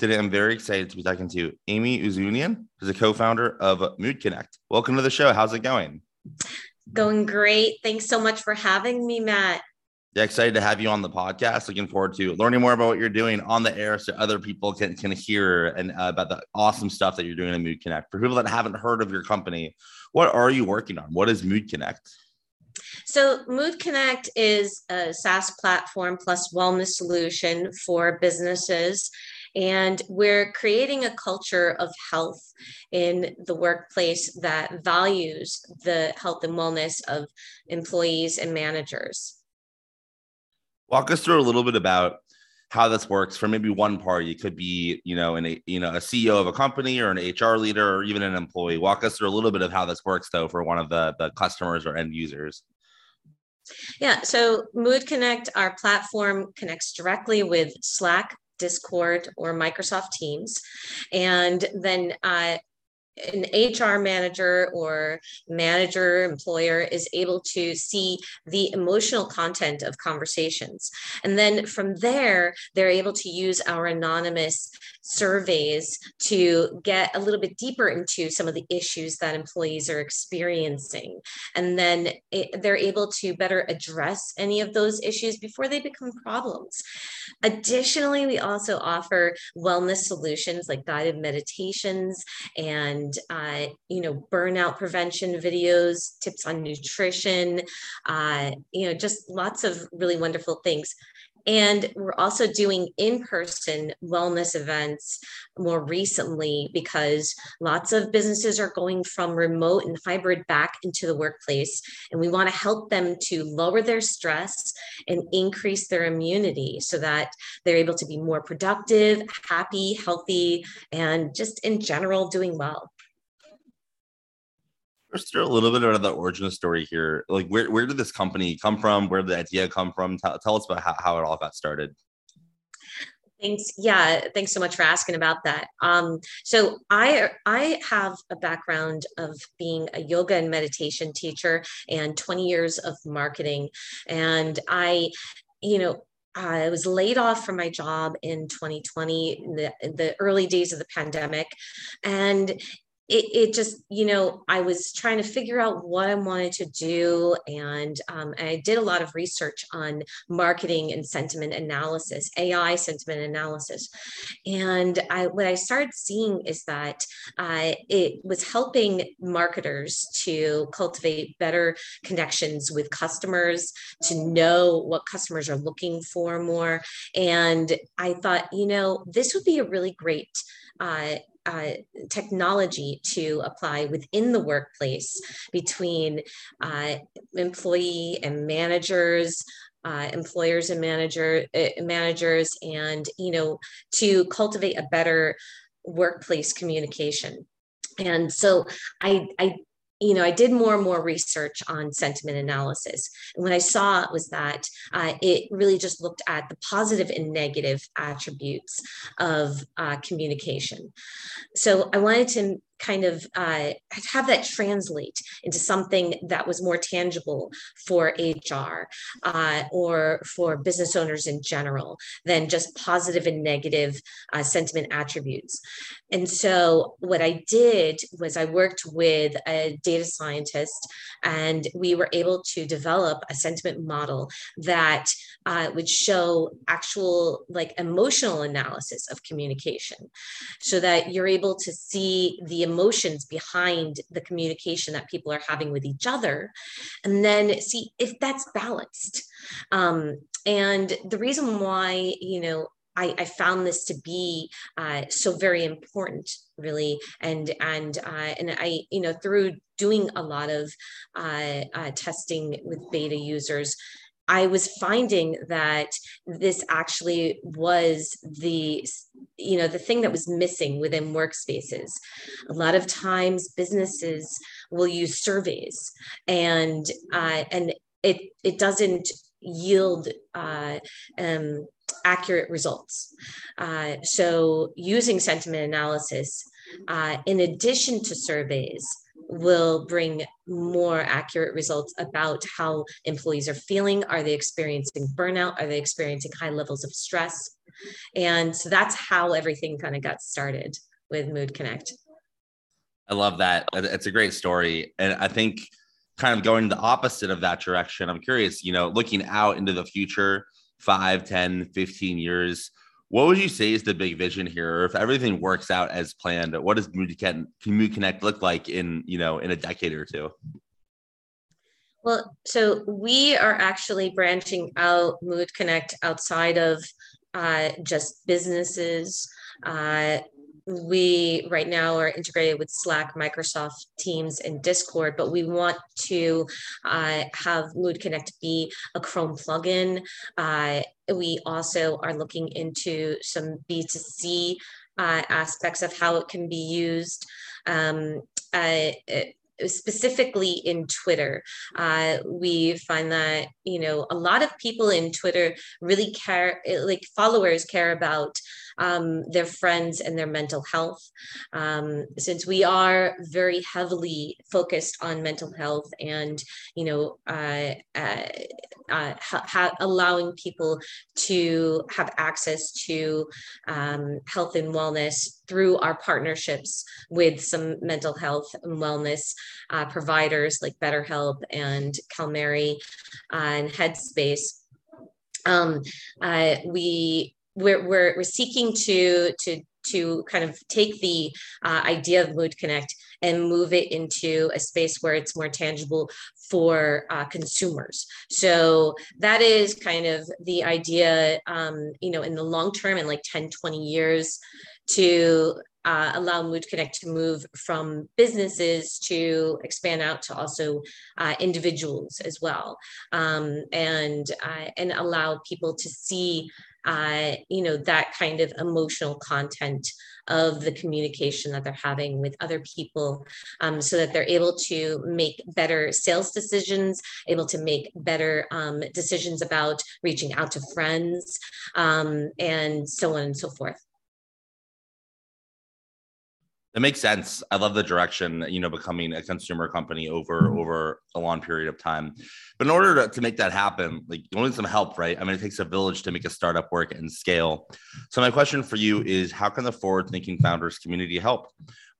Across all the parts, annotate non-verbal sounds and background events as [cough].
Today, I'm very excited to be talking to Amy Uzunian, who's a co-founder of Mood Connect. Welcome to the show. How's it going? Going great. Thanks so much for having me, Matt. Yeah, excited to have you on the podcast. Looking forward to learning more about what you're doing on the air, so other people can can hear and uh, about the awesome stuff that you're doing at Mood Connect. For people that haven't heard of your company, what are you working on? What is Mood Connect? So, Mood Connect is a SaaS platform plus wellness solution for businesses and we're creating a culture of health in the workplace that values the health and wellness of employees and managers. Walk us through a little bit about how this works for maybe one party. It could be, you know, an you know a CEO of a company or an HR leader or even an employee. Walk us through a little bit of how this works though for one of the the customers or end users. Yeah, so Mood Connect, our platform connects directly with Slack, Discord or Microsoft Teams. And then uh, an HR manager or manager employer is able to see the emotional content of conversations. And then from there, they're able to use our anonymous surveys to get a little bit deeper into some of the issues that employees are experiencing. And then it, they're able to better address any of those issues before they become problems. Additionally, we also offer wellness solutions like guided meditations and, uh, you know, burnout prevention videos, tips on nutrition, uh, you know, just lots of really wonderful things. And we're also doing in person wellness events more recently because lots of businesses are going from remote and hybrid back into the workplace. And we want to help them to lower their stress and increase their immunity so that they're able to be more productive, happy, healthy, and just in general doing well us a little bit about the origin story here. Like, where, where did this company come from? Where did the idea come from? Tell, tell us about how, how it all got started. Thanks. Yeah, thanks so much for asking about that. Um, so I I have a background of being a yoga and meditation teacher and 20 years of marketing, and I, you know, I was laid off from my job in 2020, in the, in the early days of the pandemic. And it, it just you know i was trying to figure out what i wanted to do and um, i did a lot of research on marketing and sentiment analysis ai sentiment analysis. And I, what i started seeing is that uh, it was helping marketers to cultivate better connections with customers to know what customers are looking for more. And i thought you know this would be a really great uh, uh, technology to apply within the workplace between uh, employee and managers, uh, employers and manager uh, managers, and you know to cultivate a better workplace communication. And so I, I you know, I did more and more research on sentiment analysis. And what I saw was that uh, it really just looked at the positive and negative attributes of uh, communication. So I wanted to kind of uh, have that translate into something that was more tangible for HR uh, or for business owners in general than just positive and negative uh, sentiment attributes. And so, what I did was I worked with a data scientist, and we were able to develop a sentiment model that uh, would show actual like emotional analysis of communication so that you're able to see the emotions behind the communication that people are having with each other. And then see if that's balanced um, and the reason why you know I, I, found this to be uh, so very important, really, and and uh, and I, you know, through doing a lot of uh, uh testing with beta users, I was finding that this actually was the you know the thing that was missing within workspaces. A lot of times businesses will use surveys and uh, and it it doesn't yield uh, um, accurate results. Uh, so using sentiment analysis uh, in addition to surveys will bring more accurate results about how employees are feeling. Are they experiencing burnout? Are they experiencing high levels of stress? And so that's how everything kind of got started with Mood Connect. I love that. It's a great story. And I think kind of going the opposite of that direction, I'm curious, you know, looking out into the future, 5, 10, 15 years, what would you say is the big vision here? If everything works out as planned, what does Mood Connect, Connect look like in, you know, in a decade or two? Well, so we are actually branching out Mood Connect outside of uh, just businesses. Uh, we right now are integrated with Slack, Microsoft Teams, and Discord, but we want to uh, have Mood Connect be a Chrome plugin. Uh, we also are looking into some B2C uh, aspects of how it can be used. Um, uh, specifically in Twitter, uh, we find that you know a lot of people in Twitter really care, like followers care about um, their friends and their mental health. Um, since we are very heavily focused on mental health and you know uh, uh, uh, ha- allowing people to have access to um, health and wellness through our partnerships with some mental health and wellness uh, providers like BetterHelp and Calmerry uh, and Headspace. Um, uh, we we're, we're, we're seeking to to to kind of take the uh, idea of Mood Connect and move it into a space where it's more tangible for uh, consumers. So that is kind of the idea, um, you know, in the long term, in like 10, 20 years, to uh, allow Mood Connect to move from businesses to expand out to also uh, individuals as well, um, and uh, and allow people to see uh, you know, that kind of emotional content of the communication that they're having with other people um, so that they're able to make better sales decisions, able to make better um, decisions about reaching out to friends, um, and so on and so forth. That makes sense. I love the direction, you know, becoming a consumer company over mm-hmm. over a long period of time. But in order to, to make that happen, like you need some help, right? I mean, it takes a village to make a startup work and scale. So my question for you is how can the forward thinking founders community help?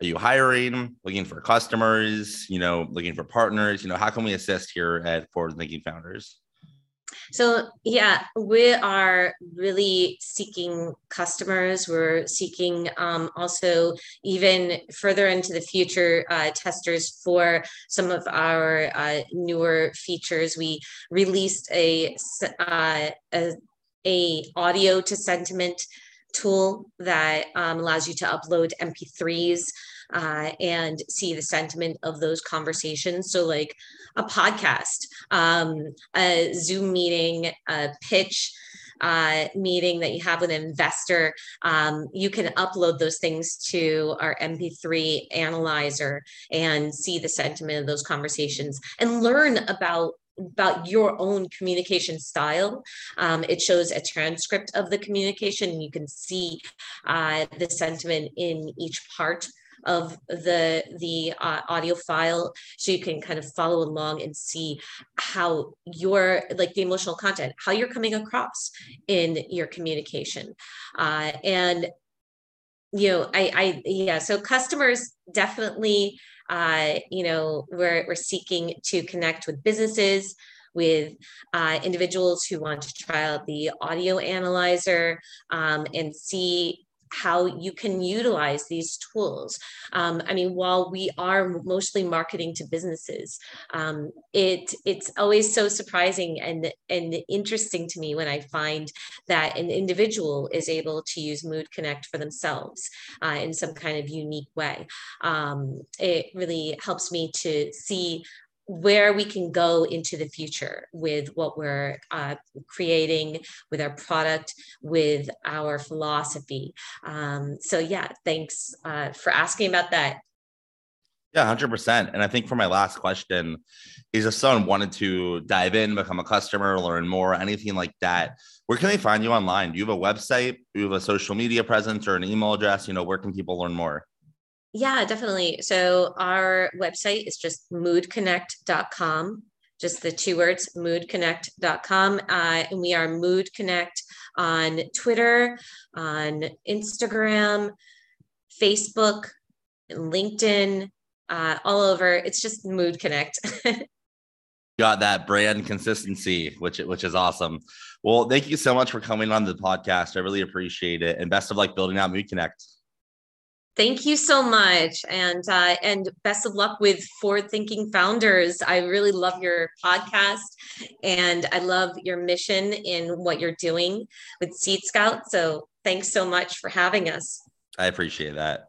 Are you hiring, looking for customers, you know, looking for partners? You know, how can we assist here at Forward Thinking Founders? So, yeah, we are really seeking customers. We're seeking um, also even further into the future uh, testers for some of our uh, newer features. We released a, uh, a, a audio to sentiment tool that um, allows you to upload MP3s uh, and see the sentiment of those conversations. So, like a podcast, um, a Zoom meeting, a pitch. Uh, meeting that you have with an investor, um, you can upload those things to our MP3 analyzer and see the sentiment of those conversations and learn about about your own communication style. Um, it shows a transcript of the communication, you can see uh, the sentiment in each part of the the uh, audio file so you can kind of follow along and see how your like the emotional content how you're coming across in your communication. Uh, and you know i i yeah so customers definitely uh, you know we're, we're seeking to connect with businesses with uh, individuals who want to try out the audio analyzer um, and see how you can utilize these tools. Um, I mean, while we are mostly marketing to businesses, um, it it's always so surprising and and interesting to me when I find that an individual is able to use Mood Connect for themselves uh, in some kind of unique way. Um, it really helps me to see where we can go into the future with what we're uh, creating with our product with our philosophy. Um, so yeah thanks uh, for asking about that. Yeah 100% and i think for my last question is if someone wanted to dive in become a customer learn more anything like that where can they find you online? Do you have a website? Do you have a social media presence or an email address? You know where can people learn more yeah, definitely. So our website is just moodconnect.com, just the two words, moodconnect.com. Uh, and we are Mood Connect on Twitter, on Instagram, Facebook, LinkedIn, uh, all over. It's just Mood Connect. [laughs] got that brand consistency, which which is awesome. Well, thank you so much for coming on the podcast. I really appreciate it, and best of luck building out Mood Connect. Thank you so much, and uh, and best of luck with forward thinking founders. I really love your podcast, and I love your mission in what you're doing with Seed Scout. So thanks so much for having us. I appreciate that.